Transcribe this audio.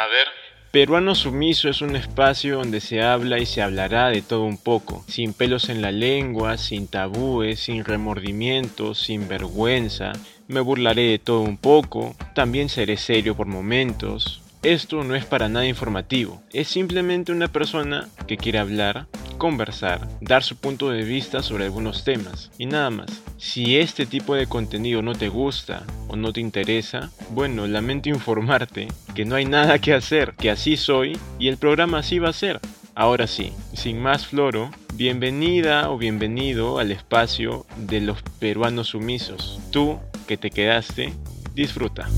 A ver. Peruano Sumiso es un espacio donde se habla y se hablará de todo un poco, sin pelos en la lengua, sin tabúes, sin remordimientos, sin vergüenza. Me burlaré de todo un poco, también seré serio por momentos. Esto no es para nada informativo, es simplemente una persona que quiere hablar, conversar, dar su punto de vista sobre algunos temas y nada más. Si este tipo de contenido no te gusta o no te interesa, bueno, lamento informarte que no hay nada que hacer, que así soy y el programa así va a ser. Ahora sí, sin más floro, bienvenida o bienvenido al espacio de los peruanos sumisos. Tú que te quedaste, disfruta.